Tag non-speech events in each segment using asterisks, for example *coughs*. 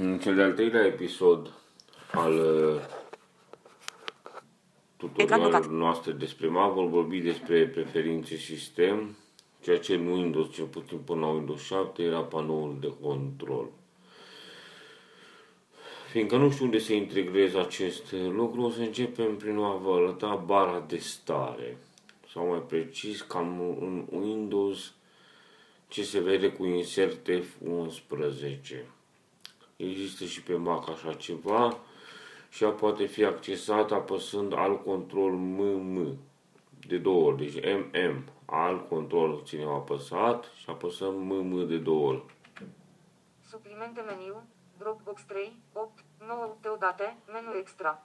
În cel de-al treilea episod al uh, tutorialului noastre despre Mac vom vorbi despre preferințe sistem, ceea ce în Windows, cel puțin până la Windows 7, era panoul de control. Fiindcă nu știu unde să integrez acest lucru, o să începem prin a vă arăta bara de stare. Sau mai precis, cam în Windows ce se vede cu insert F11. Există și pe Mac așa ceva și ea poate fi accesat apăsând alt control MM de două ori. Deci MM, alt control ținem apăsat și apăsăm MM de două ori. Suplimente meniu, Dropbox 3, 8, 9 deodată, menu extra.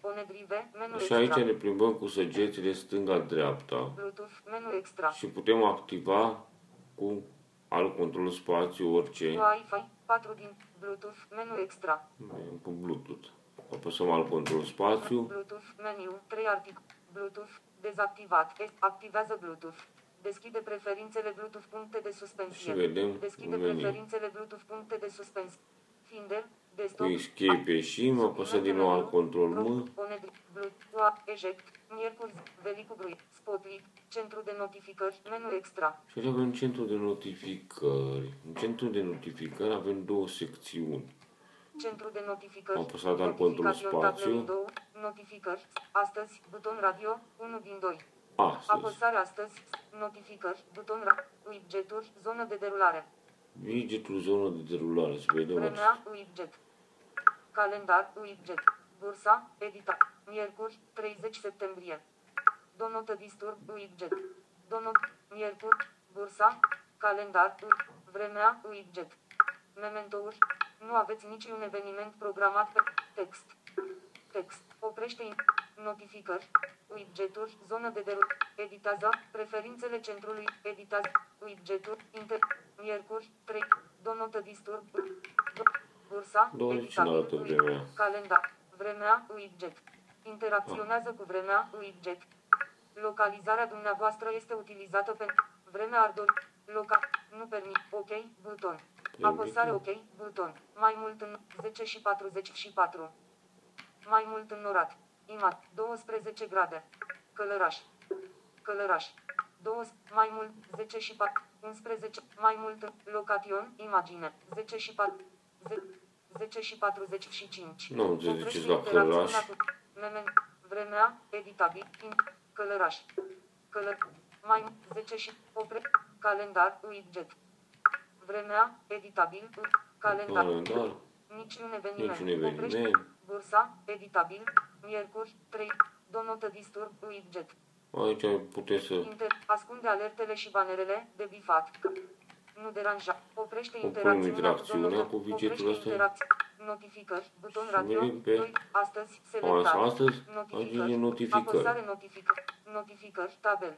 Onedrive, menu Și extra. aici ne plimbăm cu săgețile stânga-dreapta Bluetooth, menu extra. și putem activa cu alt control spațiu orice Wi-Fi, 4 din Bluetooth, menu extra. cu Bluetooth. Apăsăm alt control spațiu Bluetooth, meniu, 3 artic. Bluetooth, dezactivat. E- Activează Bluetooth. Deschide preferințele Bluetooth puncte de și suspensie. vedem Deschide în meniu. preferințele Bluetooth puncte de suspensie. Finder, Cu desktop. escape ieșim, apăsăm din nou alt control M Bluetooth, eject, miercuri, velicu grui, spotlight, centru de notificări, menu extra. Și aici avem centru de notificări. În centru de notificări avem două secțiuni. Centru de notificări. Am apăsat alt control Notification tab spațiu. window, Notificări. Astăzi, buton radio, 1 din 2. Astăzi. Apăsare astăzi, notificări, buton ra- widgeturi, zonă de derulare. Widgetul zonă de derulare. Să vedem aici. Vremea, widget. Calendar, widget. Bursa, edita. Miercuri, 30 septembrie. Donotă disturb, widget. Donot, miercuri, bursa, calendar, wi- vremea, widget. Mementouri, nu aveți niciun eveniment programat pe text. Text, oprește in- notificări, widgeturi, zonă de derulare, editează, preferințele centrului, editează, widgeturi, inter, miercuri, 3, donotă disturb, do- bursa, 20 editabil, în arată wi- vremea. calendar, vremea, widget. Interacționează cu vremea, widget. Localizarea dumneavoastră este utilizată pentru vremea ar dori. Loca, nu permit, ok, buton. Apăsare ok, buton. Mai mult în 10 și 44. Mai mult înnorat. Imat, 12 grade. Călăraș. Călăraș. 2, mai mult, 10 și 4, 11, mai mult, în- location, imagine, 10 și 4, 10 și 45. Nu am înțeles de ce Oprește la interacțiunea Călăraș. cu memen, vremea, editabil, in, călăraș, călă, mai 10 și opre, calendar, widget. Vremea, editabil, calendar, Calendar. niciun eveniment. Niciun Oprește, eveniment. bursa, editabil, miercuri, 3, donotă disturb, widget. Aici puteți să Inter, ascunde alertele și banerele de bifat. Nu deranja. Oprește Oprim interacțiunea, interacțiunea donotă. cu widgetul Oprește ăsta. interacți- Notificări. Buton Și radio. venim pe- 2. Astăzi. Asta, Selectat. astăzi aici e notificări. Apăsare notificări. Notificări. Tabel.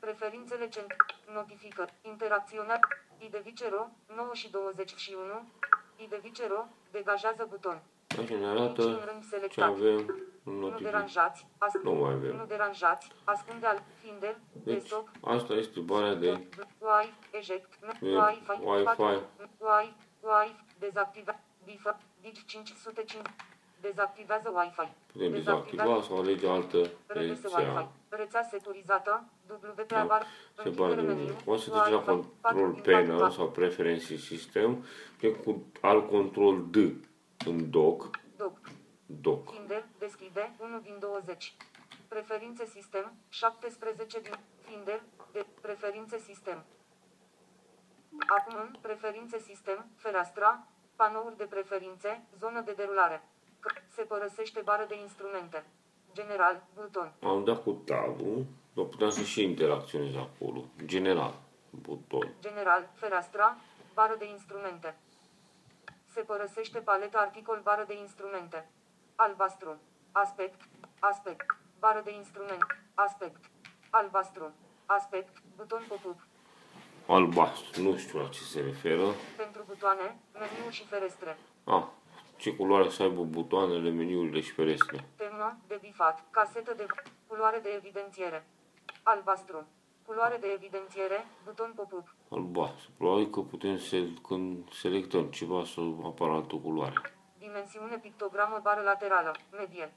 Preferințele cent. Notificări. Interacționare. Idevicero. 9 și 21. Idevicero. Degajează buton. Aici ne Nici arată în rând ce selectat. avem în Nu notificări. deranjați. As- Nu mai avem. Nu deranjați. Ascunde al Finder. Deci, Desktop. asta este barea de Wi, eject, E, Wi-Fi, Wi-Fi. Wi, Wi, dezactiva, bifa, dig 505, dezactivează Wi-Fi. putem dezactiva sau alege altă Redese rețea. Wi-Fi. Rețea securizată, WP Da. avar, Se închidere bage meniu, O să treci la Wi-Fi, control patru din panel patru, sau preferențe sistem, e cu alt control D în doc, Doc, doc. Finder, deschide, 1 din 20. Preferințe sistem, 17 din Finder, de preferințe sistem. Acum în preferințe sistem, fereastra, panouri de preferințe, zonă de derulare. C- se părăsește bară de instrumente. General, buton. Am dat cu tabul, dar puteam să și interacționez acolo. General, buton. General, fereastra, bară de instrumente. Se părăsește paleta articol bară de instrumente. Albastru. Aspect. Aspect. Bară de instrument. Aspect. Albastru. Aspect. Buton pop-up. Albastru, nu știu la ce se referă. Pentru butoane, meniu și ferestre. Ah, ce culoare să aibă butoanele, meniurile și ferestre. Temă, de bifat, casetă de culoare de evidențiere. Albastru. Culoare de evidențiere, buton pop-up. albastru. Probabil că putem să, când selectăm ceva să apară altă culoare. Dimensiune pictogramă bară laterală, medie.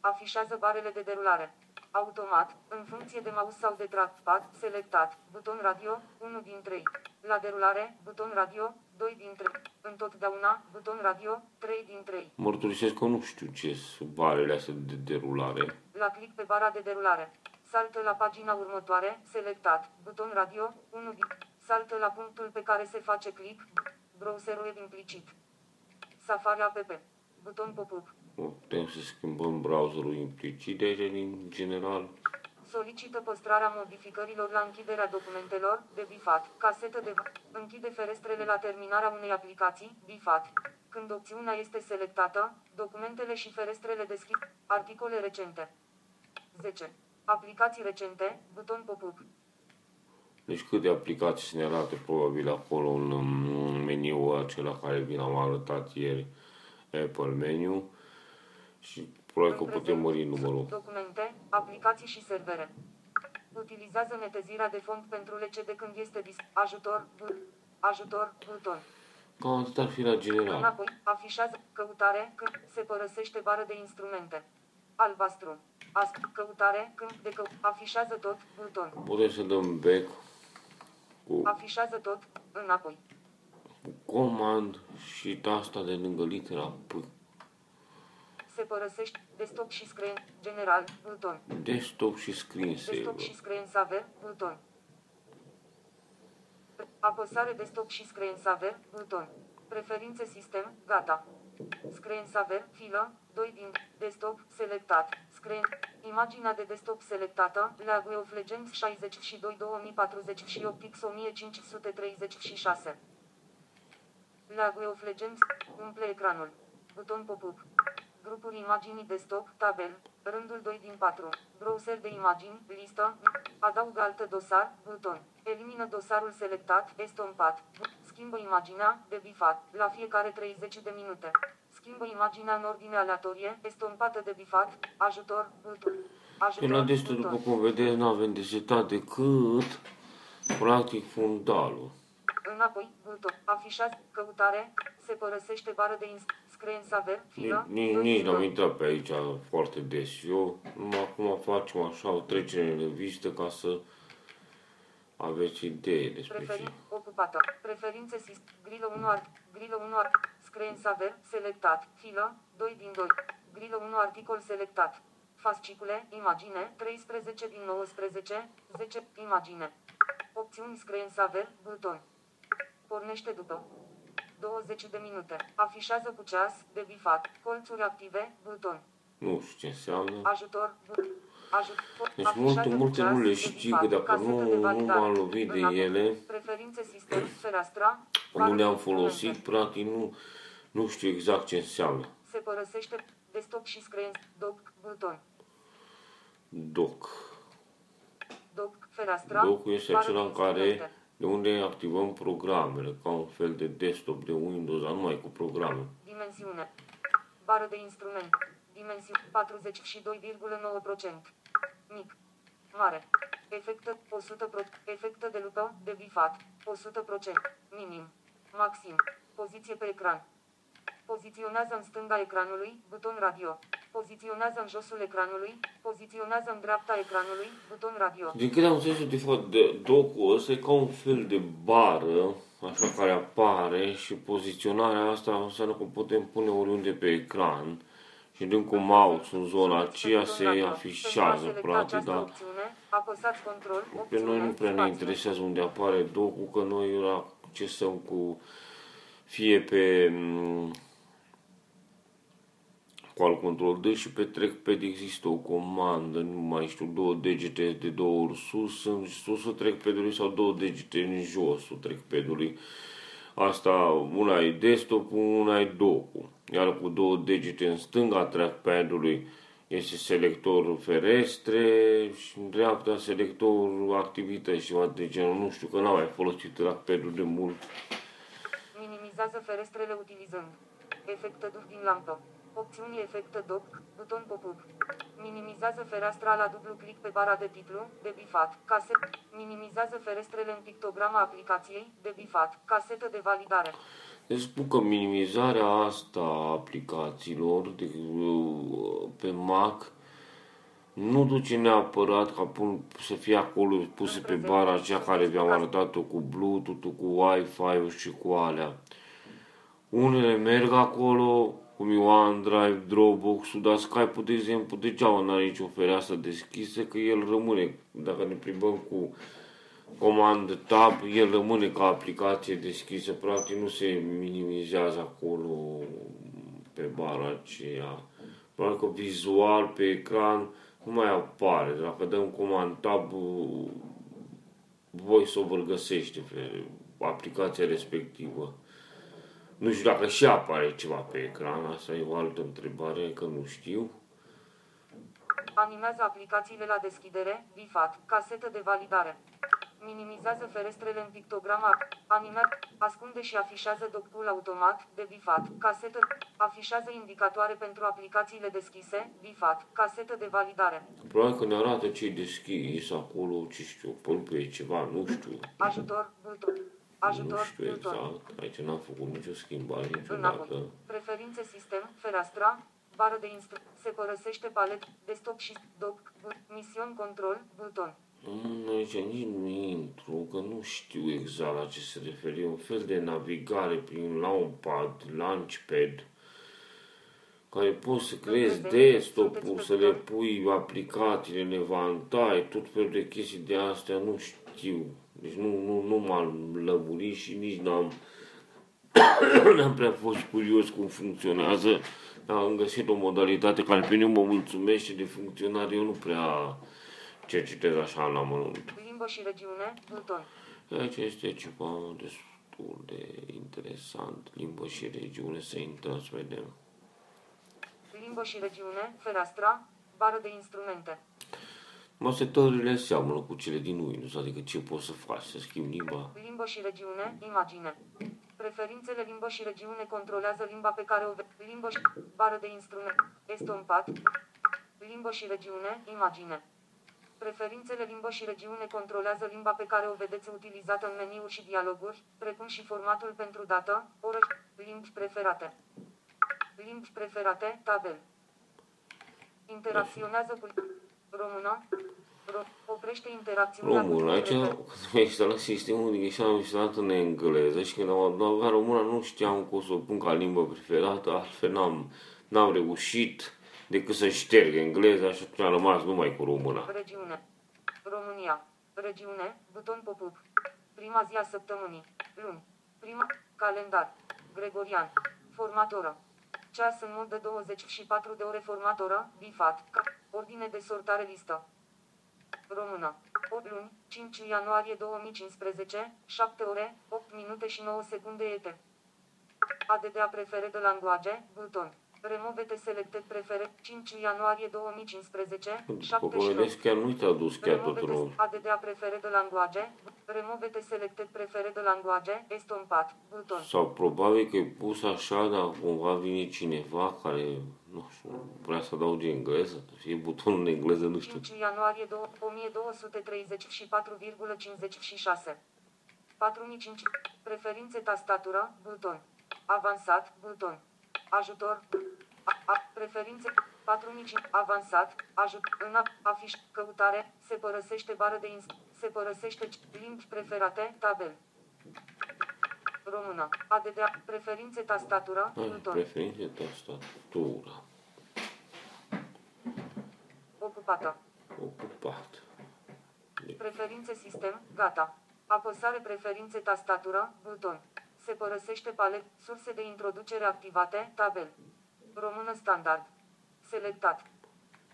Afișează barele de derulare. Automat, în funcție de mouse sau de trackpad, selectat, buton radio, 1 din 3. La derulare, buton radio, 2 din 3. Întotdeauna, buton radio, 3 din 3. Mărturisesc că nu știu ce sunt barele astea de derulare. La click pe bara de derulare. Saltă la pagina următoare, selectat, buton radio, 1 din... Saltă la punctul pe care se face click, browserul web implicit. Safari app. Buton pop-up. Putem să schimbăm browserul implicit de aici, din general. Solicită păstrarea modificărilor la închiderea documentelor, de bifat, casetă de... Închide ferestrele la terminarea unei aplicații, bifat. Când opțiunea este selectată, documentele și ferestrele deschid. Articole recente. 10. Aplicații recente, buton pop-up. Deci câte aplicații să ne arate probabil acolo în, în meniul acela care vi l-am arătat ieri, Apple Menu. Și probabil că În putem prezent, mări numărul. Documente, aplicații și servere. Utilizează netezirea de font pentru LCD când este dis... Ajutor, but, ajutor, buton. Cam atât ar fi la general. Înapoi, afișează, căutare, când se părăsește bară de instrumente. Albastru. As, căutare, când de că, afișează tot, buton. Putem să dăm back cu Afișează tot, înapoi. comand și tasta de lângă litera P. Se părăsește, desktop și screen, general, buton. Desktop și screensaver. Desktop și screensaver, buton. Apăsare desktop și screensaver, buton. Preferințe sistem, gata. Screensaver, filă, 2 din desktop, selectat. Screen, imaginea de desktop selectată, League of Legends 62 2048 X 1536. League of Legends, umple ecranul. Buton pop-up. Grupuri imaginii desktop, tabel, rândul 2 din 4. Browser de imagini, listă, adaugă altă dosar, buton. Elimină dosarul selectat, estompat. Schimbă imaginea, de bifat, la fiecare 30 de minute. Schimbă imaginea în ordine aleatorie, estompată de bifat, ajutor, buton. Pe la Ajutor, desktop, după buton. cum vedeți, nu avem de setat decât practic fundalul. Înapoi, buton. Afișați, căutare, se părăsește bară de ins- screensaver, filă, Nici, doi nici din n-am doi. intrat pe aici foarte des. Eu numai acum facem așa o trecere în revistă ca să aveți idee despre ce. Preferin, ocupată. Preferințe sist. Grilă 1 art. Grilă 1 art. Screensaver, selectat. Filă, 2 din 2. Grilă 1 articol selectat. Fascicule, imagine, 13 din 19, 10, imagine. Opțiuni screensaver, buton. Pornește după. 20 de minute. Afișează cu ceas, de bifat. Colțuri active, buton. Nu știu ce înseamnă. Ajutor, bu- ajutor. Deci afișează multe, cu multe ceas, nu le de știu, bifat, că dacă casetă nu, de nu validare. m-am lovit de Înapoi. ele, Preferințe sistem, fereastra. Nu bară le-am de folosit, instrumente. practic nu, nu știu exact ce înseamnă. Se părăsește desktop și screen, doc, buton. Doc. Doc, fereastra. Docul este bară acela de în care, instrumente. de unde activăm programele, ca un fel de desktop de Windows, dar numai cu programe. Dimensiune. Bară de instrument. Dimensiune 42,9%. Mic. Mare. Efectă 100 pro, efectă de lupă, de bifat. 100%. Minim. Maxim. Poziție pe ecran. Poziționează în stânga ecranului, buton radio. Poziționează în josul ecranului, poziționează în dreapta ecranului, buton radio. Din câte am înțeles, de fapt, de, docul ăsta e ca un fel de bară, așa care apare și poziționarea asta înseamnă că putem pune oriunde pe ecran și dând cu mouse în zona aceea se afișează, practic, dar Apăsați control, pe noi nu prea ne spațiu. interesează unde apare docul, că noi îl accesăm cu fie pe mm, cu al control D și pe trackpad există o comandă, nu mai știu, două degete de două ori sus, în susul trackpadului sau două degete în josul trackpadului. Asta, una e desktop una e docul. Iar cu două degete în stânga trackpadului este selectorul ferestre și în dreapta selectorul activități și ceva de genul. Nu știu că n-am mai folosit trackpadul de mult. Minimizează ferestrele utilizând efectă duh din lampă. Opțiuni efectă doc, buton pop-up. Minimizează fereastra la dublu click pe bara de titlu, de bifat, caset. Minimizează ferestrele în pictograma aplicației, de bifat, casetă de validare. Deci spun că minimizarea asta a aplicațiilor de, pe Mac nu duce neapărat ca pun, să fie acolo puse pe bara aceea care vi-am arătat-o cu Bluetooth, cu Wi-Fi și cu alea. Unele merg acolo, cum e OneDrive, Dropbox-ul, dar Skype-ul, de exemplu, degeaba nu are nicio fereastră deschisă, că el rămâne, dacă ne plimbăm cu comand tab, el rămâne ca aplicație deschisă, practic nu se minimizează acolo pe bara aceea. Probabil că vizual pe ecran nu mai apare. Dacă dăm comand tab, VoiceOver găsește aplicația respectivă. Nu știu dacă și apare ceva pe ecran, asta e o altă întrebare, că nu știu. Animează aplicațiile la deschidere, bifat, casetă de validare. Minimizează ferestrele în pictograma, animat, ascunde și afișează docul automat, de bifat, casetă, afișează indicatoare pentru aplicațiile deschise, bifat, casetă de validare. Probabil că ne arată ce e deschis acolo, ce știu, pe ceva, nu știu. Ajutor, buton. Ajutor, nu știu buton. exact, aici n-am făcut nicio schimbare niciodată. Preferințe sistem, fereastra, bară de instru, se părăsește palet, desktop și doc, mision control, buton. Nu, aici nici nu intru, că nu știu exact la ce se referă. un fel de navigare prin la un pad, launchpad, care poți să creezi desktop-ul, să le pui aplicațiile în evantai, tot felul de chestii de astea, nu știu. Deci nu, nu, nu m-am lămurit și nici n-am, *coughs* n-am prea fost curios cum funcționează. Am găsit o modalitate care pe mine mă mulțumește de funcționare, eu nu prea cercetez așa la mănunt. Limbă și regiune, buton. Aici este ceva destul de interesant. Limbă și regiune, să intrăm să vedem. Limbă și regiune, fereastra, bară de instrumente. Masetările seamănă cu cele din Windows, adică ce poți să faci, să schimbi limba. Limbă și regiune, imagine. Preferințele limbă și regiune controlează limba pe care o vezi. Limbă și bară de instrument. Estompat. Limbă și regiune, imagine. Preferințele limbă și regiune controlează limba pe care o vedeți utilizată în meniuri și dialoguri, precum și formatul pentru dată, oră, limbi preferate. Limbi preferate, tabel. Interacționează cu română. Ro, oprește interacțiunea Român, cu aici prefer- *laughs* când am instalat sistemul de și am instalat în engleză și când am adăugat româna nu știam cum să o pun ca limbă preferată, altfel n-am, n-am reușit decât să șterg engleza și atunci am rămas numai cu româna. Regiune. România. Regiune. Buton pop-up. Prima zi a săptămânii. Luni. Prima. Calendar. Gregorian. Formatoră. Ceas în mod de 24 de ore formatoră. Bifat. Ca- Ordine de sortare listă. Română. 8 luni. 5 ianuarie 2015. 7 ore. 8 minute și 9 secunde ET. ADDA preferred language. Buton. Remove selected preferred 5 ianuarie 2015. 7 După și cum 9. vedeți, chiar nu-i tradus chiar tot rău. ADDA preferred language. Remove selected preferred language. Estompat. Buton. Sau probabil că e pus așa, dar cumva vine cineva care, nu știu, vrea să adauge engleză, să fie butonul în engleză, nu știu. 5 ianuarie 2- 1234,56. 4005. Preferințe tastatură, buton. Avansat, buton. Ajutor. A, a, preferințe 4005. Avansat. Ajut. În a, afiș. Căutare. Se părăsește bară de ins. Se părăsește c- limbi preferate. Tabel. Română. ADDA. Preferințe tastatură, Hai, buton. preferințe tastatura. Ocupată. Ocupat. Preferințe sistem, gata. Apăsare preferințe tastatură, buton. Se părăsește palet, surse de introducere activate, tabel. Română standard. Selectat.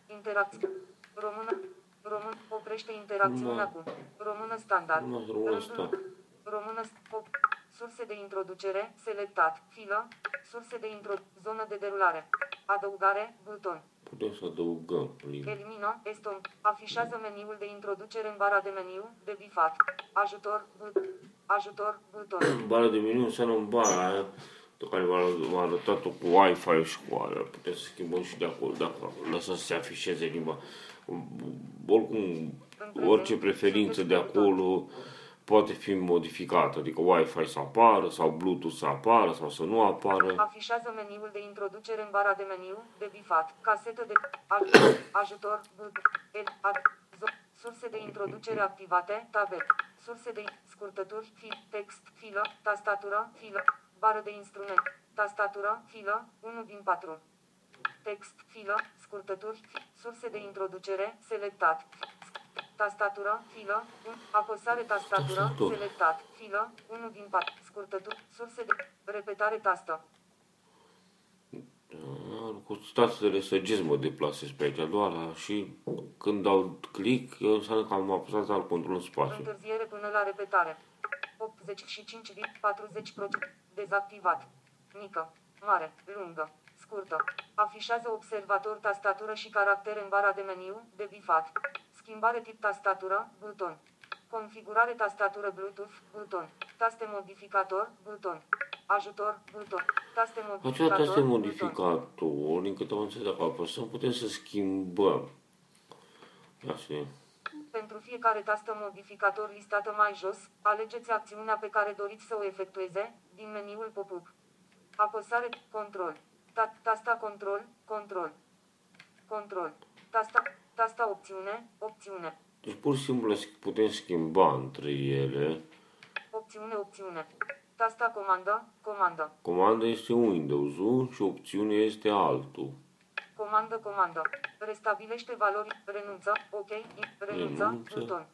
Interacție. Română. Român. Oprește interacțiunea cu. Română standard. Numai română Rândul- standard. Română. Op. Surse de introducere, selectat. Filă. Surse de intro. Zonă de derulare. Adăugare, buton. Putem să adăugăm limbi. Elimină, estom, afișează meniul de introducere în bara de meniu, de bifat. Ajutor, but, ajutor, buton. Bara *clears throat* de meniu înseamnă în bara aia pe care v-am arătat-o cu Wi-Fi și cu alea. Putem să schimbăm și de acolo, dacă lăsăm să se afișeze limba. Oricum, orice preferință de acolo poate fi modificată, adică Wi-Fi să apară sau Bluetooth să apară sau să nu apară. Afișează meniul de introducere în bara de meniu, de bifat, casetă de aj- *coughs* ajutor, el, ar, zo, surse de introducere activate, tabel, surse de scurtături, fi, text, filă, tastatură, filă, bară de instrument, tastatură, filă, 1 din 4. Text, filă, scurtături, fi, surse de introducere, selectat, tastatură, filă, un, apăsare tastatură, Tastatură. selectat, filă, 1 din 4, scurtături, surse de repetare tastă. Da, Cu statele săgeți mă deplasez pe aici doar și când dau click, eu înseamnă că am apăsat alt control în spațiu. Întârziere până la repetare. 85 din 40 dezactivat. Mică, mare, lungă, scurtă. Afișează observator tastatură și caractere în bara de meniu, de bifat. Schimbare tip tastatură, buton. Configurare tastatură Bluetooth, buton. Taste modificator, buton. Ajutor, buton. Taste Acela modificator, taste buton. modificator, din câte am înțeles dacă apăsăm, putem să schimbăm. Așa. Pentru fiecare tastă modificator listată mai jos, alegeți acțiunea pe care doriți să o efectueze, din meniul pop-up. Apăsare, control. Ta, tasta control, control. Control. Tasta, tasta opțiune, opțiune. Deci pur și simplu le putem schimba între ele. Opțiune, opțiune. Tasta comandă, comandă. Comanda este Windows-ul și opțiunea este altul. Comandă, comandă. Restabilește valori, renunță, ok, renunță, Renunță. buton.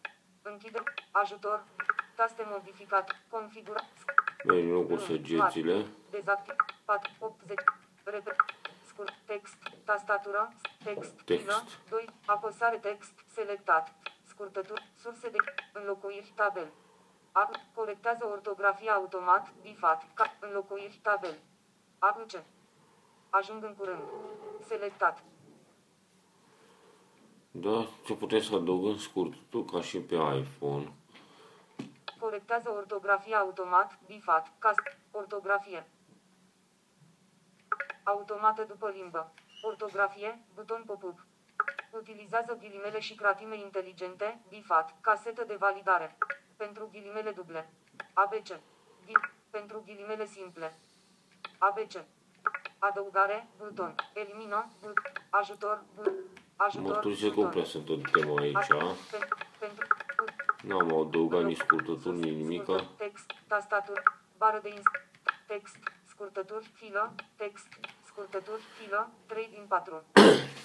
Închide, ajutor, taste modificat, configura, Bine, în locul săgețile. Dezactiv 4, 80, repet, scurt, text, tastatură, text, Text. filă, 2, apăsare text, selectat, scurtături, surse de înlocuiri, tabel. A, corectează ortografia automat, bifat, ca, înlocuiri, tabel. AUC. Ajung în curând. Selectat. Da, ce putem să adăugăm scurtul ca și pe iPhone. Corectează ortografia automat, bifat, cas, ortografie. Automată după limbă. Ortografie, buton pop-up. Utilizează ghilimele și cratime inteligente, bifat, casetă de validare. Pentru ghilimele duble. ABC. Ghi- pentru ghilimele simple. ABC. Adăugare, buton. Elimină, but, ajutor, but, ajutor, Mărturisesc că buton. nu prea sunt tot tema aici. Aj- Pentru, pentru, but, N-am adăugat nici scurtături, nici nimica. Scurtă- Text, tastatură, bară de ins, text, scurtături, filă, text, scurtături, filă, 3 din 4.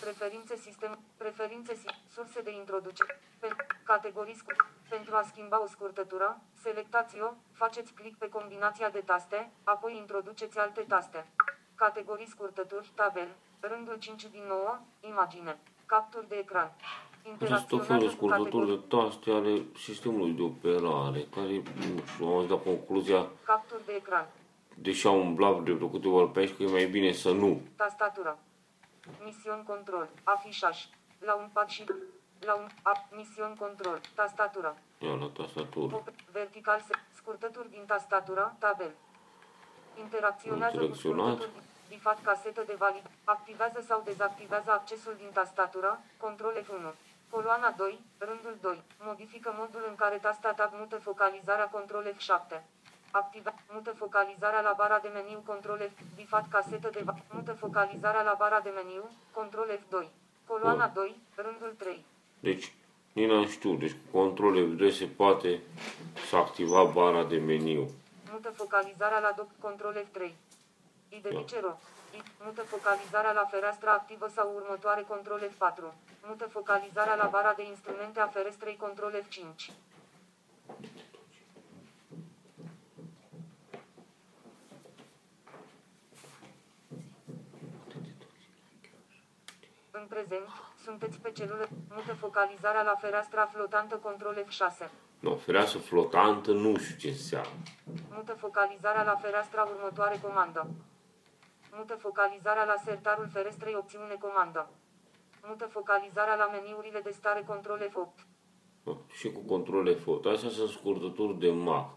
Preferințe sistem, preferințe si- surse de introducere, pe, categorii scurt. Pentru a schimba o scurtătură, selectați-o, faceți click pe combinația de taste, apoi introduceți alte taste. Categorii scurtături, tabel, rândul 5 din 9, imagine, capturi de ecran. Sunt tot felul de scurtături de taste ale sistemului de operare, care, nu știu, am ajuns la concluzia, Capturi de ecran. Deși am umblat de vreo câteva ori pe aici, că e mai bine să nu. Tastatură. Mision control. Afișaj. La un pad și la un a, mision control. Tastatură. Ia la tastatură. Op, vertical se, scurtături din tastatură, tabel. Interacționează cu Interacționat. scurtături bifat casetă de valid. Activează sau dezactivează accesul din tastatură, control F1. Coloana 2, rândul 2. Modifică modul în care tasta tab mută focalizarea control F7. Activa, mută focalizarea la bara de meniu control F, bifat casetă de va, mută focalizarea la bara de meniu, control F2. Coloana Bun. 2, rândul 3. Deci, nici n-am știut. Deci, cu control F2 se poate să activa bara de meniu. Mută focalizarea la doc control F3. Identice ro. I- Mută focalizarea la fereastra activă sau următoare control F4. Mută focalizarea la bara de instrumente a ferestrei control F5. În prezent, sunteți pe celulă, mută focalizarea la fereastra flotantă control F6. Nu, fereastră flotantă, nu știu ce înseamnă. Mută focalizarea la fereastra următoare comandă. Mută focalizarea la sertarul ferestrei opțiune comandă. Mută focalizarea la meniurile de stare control F8. Da, Și cu control F8. Astea sunt scurtături de Mac.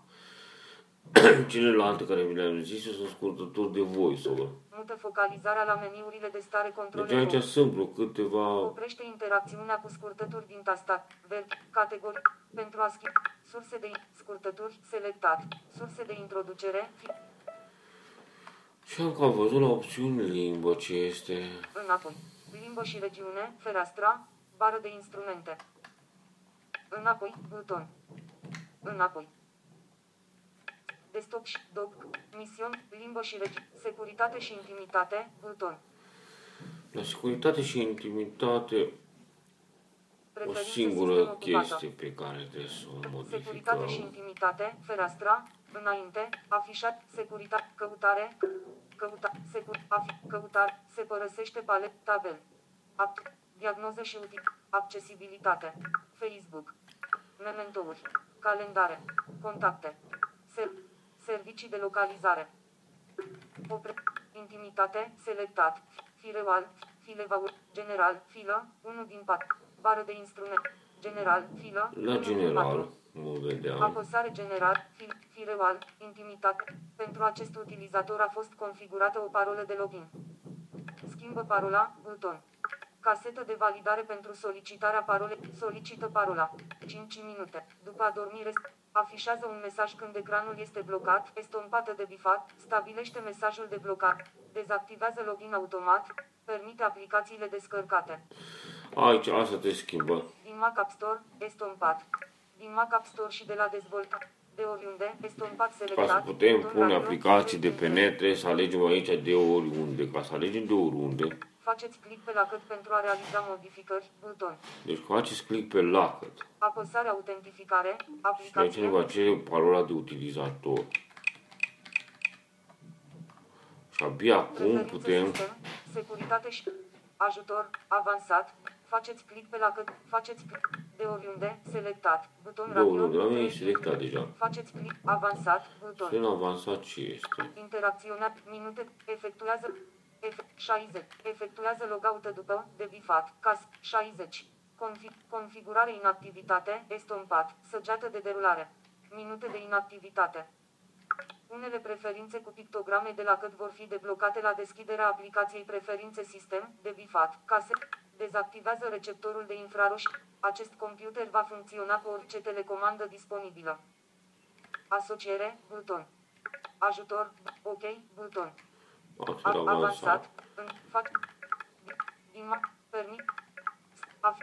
*coughs* Celelalte care vi le-am zis sunt scurtături de voice-over. Mută focalizarea la meniurile de stare Deci controle. aici home. sunt vreo câteva... Oprește interacțiunea cu scurtături din tastat. Verb. Categorii. Pentru a schimba. Surse de scurtături. Selectat. Surse de introducere. Fi- Și am cam văzut la opțiuni limbă ce este. Înapoi. Limbă și regiune. Fereastra. Bară de instrumente. Înapoi. Buton. Înapoi. Desktop și doc. Misiuni. Limbă și regiune. Securitate și intimitate. Buton. La securitate și intimitate, o Preferințe singură sistem ocupată. chestie pe care trebuie să o Securitate și modificăm. intimitate, fereastra, înainte, afișat, securitate, căutare, căuta, secur, afi, căutare, se părăsește palet, tabel, act, diagnoză și util, accesibilitate, Facebook, mementouri, calendare, contacte, ser, servicii de localizare, opre, intimitate, selectat, firewall, filevaur, general, filă, 1 din 4, bară de instrument, general, filă, La 1 din 4. general, nu vedeam. Apăsare general, fi- firewall, intimitate. Pentru acest utilizator a fost configurată o parolă de login. Schimbă parola, buton. Casetă de validare pentru solicitarea parolei. Solicită parola. 5 minute. După adormire, afișează un mesaj când ecranul este blocat, estompată de bifat, stabilește mesajul de blocat, dezactivează login automat, permite aplicațiile descărcate. Aici, asta te schimbă. Din Mac App Store, estompat. Din Mac App Store și de la dezvoltat. De oriunde, estompat selectat. Ca să putem buton pune radio, aplicații de pe select net, trebuie să alegem aici de oriunde. Ca să alegem de oriunde, Faceți click pe lacăt pentru a realiza modificări. Buton. deci faceți click pe lacăt. Apăsare autentificare. Și aici Aplicație. ne va cere parola de utilizator. Și abia acum Preferințe putem... sistem, securitate și ajutor avansat. Faceți click pe lacăt. Faceți click de oriunde. Selectat. Buton De radio. oriunde, la mine e trei selectat minute. deja. Faceți click avansat. Buton. Și în avansat ce este? Interacționat, minute, efectuează, efect, 60, efectuează logout după, de bifat, cas, 60, Confi, configurare inactivitate, estompat, săgeată de derulare, minute de inactivitate. Unele preferințe cu pictograme de la cât vor fi deblocate la deschiderea aplicației preferințe sistem, de bifat, case, dezactivează receptorul de infraroși, acest computer va funcționa cu orice telecomandă disponibilă. Asociere, buton. Ajutor, ok, buton. Astfel A- avansat. avansat, în, fac, din, ma- permit, af,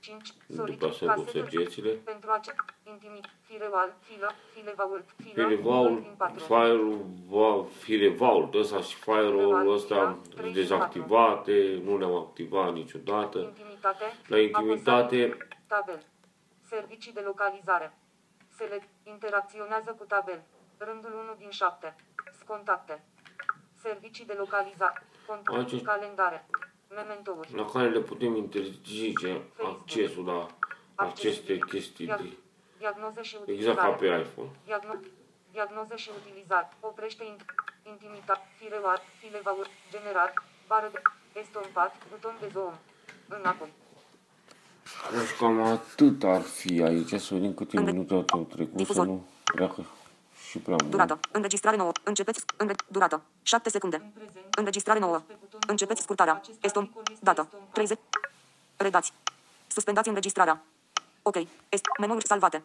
5, solicit, Deplasăm cu casetă, săgețile. pentru acest, intimit, firewall, filă, filevault, filă, Firewall, unul din patru. firewall, firewall ăsta și firewall ăsta Firewall, trei din dezactivate, nu le-am activat niciodată. Intimitate, La intimitate, apăsare, tabel, servicii de localizare, select, interacționează cu tabel, rândul 1 din 7, contacte, servicii de localizare, contact, Aici- calendare, mementouri. la care le putem interzice accesul la aceste chestii de, Diagnoză și utilizare. exact ca pe iPhone. Diagno- diagnoză și utilizare. Oprește int- intimitate. Firewall. Filevaur. General. Bară de estompat. Buton de zoom. Înapoi. Deci cam atât ar fi aici. Să vedem câte minute au trecut, să Difuzor. nu treacă și prea mult. Durată. Înregistrare nouă. Începeți. Înre... Durată. 7 secunde. Înregistrare nouă. Începeți scurtarea. Estom. Dată. 30. Redați. Suspendați înregistrarea. Ok. Est. Menuri salvate.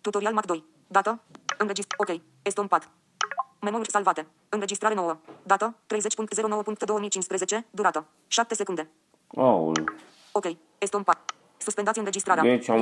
Tutorial Mac 2. Dată. Înregist. Ok. Estompat. Menuri salvate. Înregistrare nouă. Dată. 30.09.2015. Durată. 7 secunde. Aoleu. Ok. Estompat. Suspendați înregistrarea. Deci am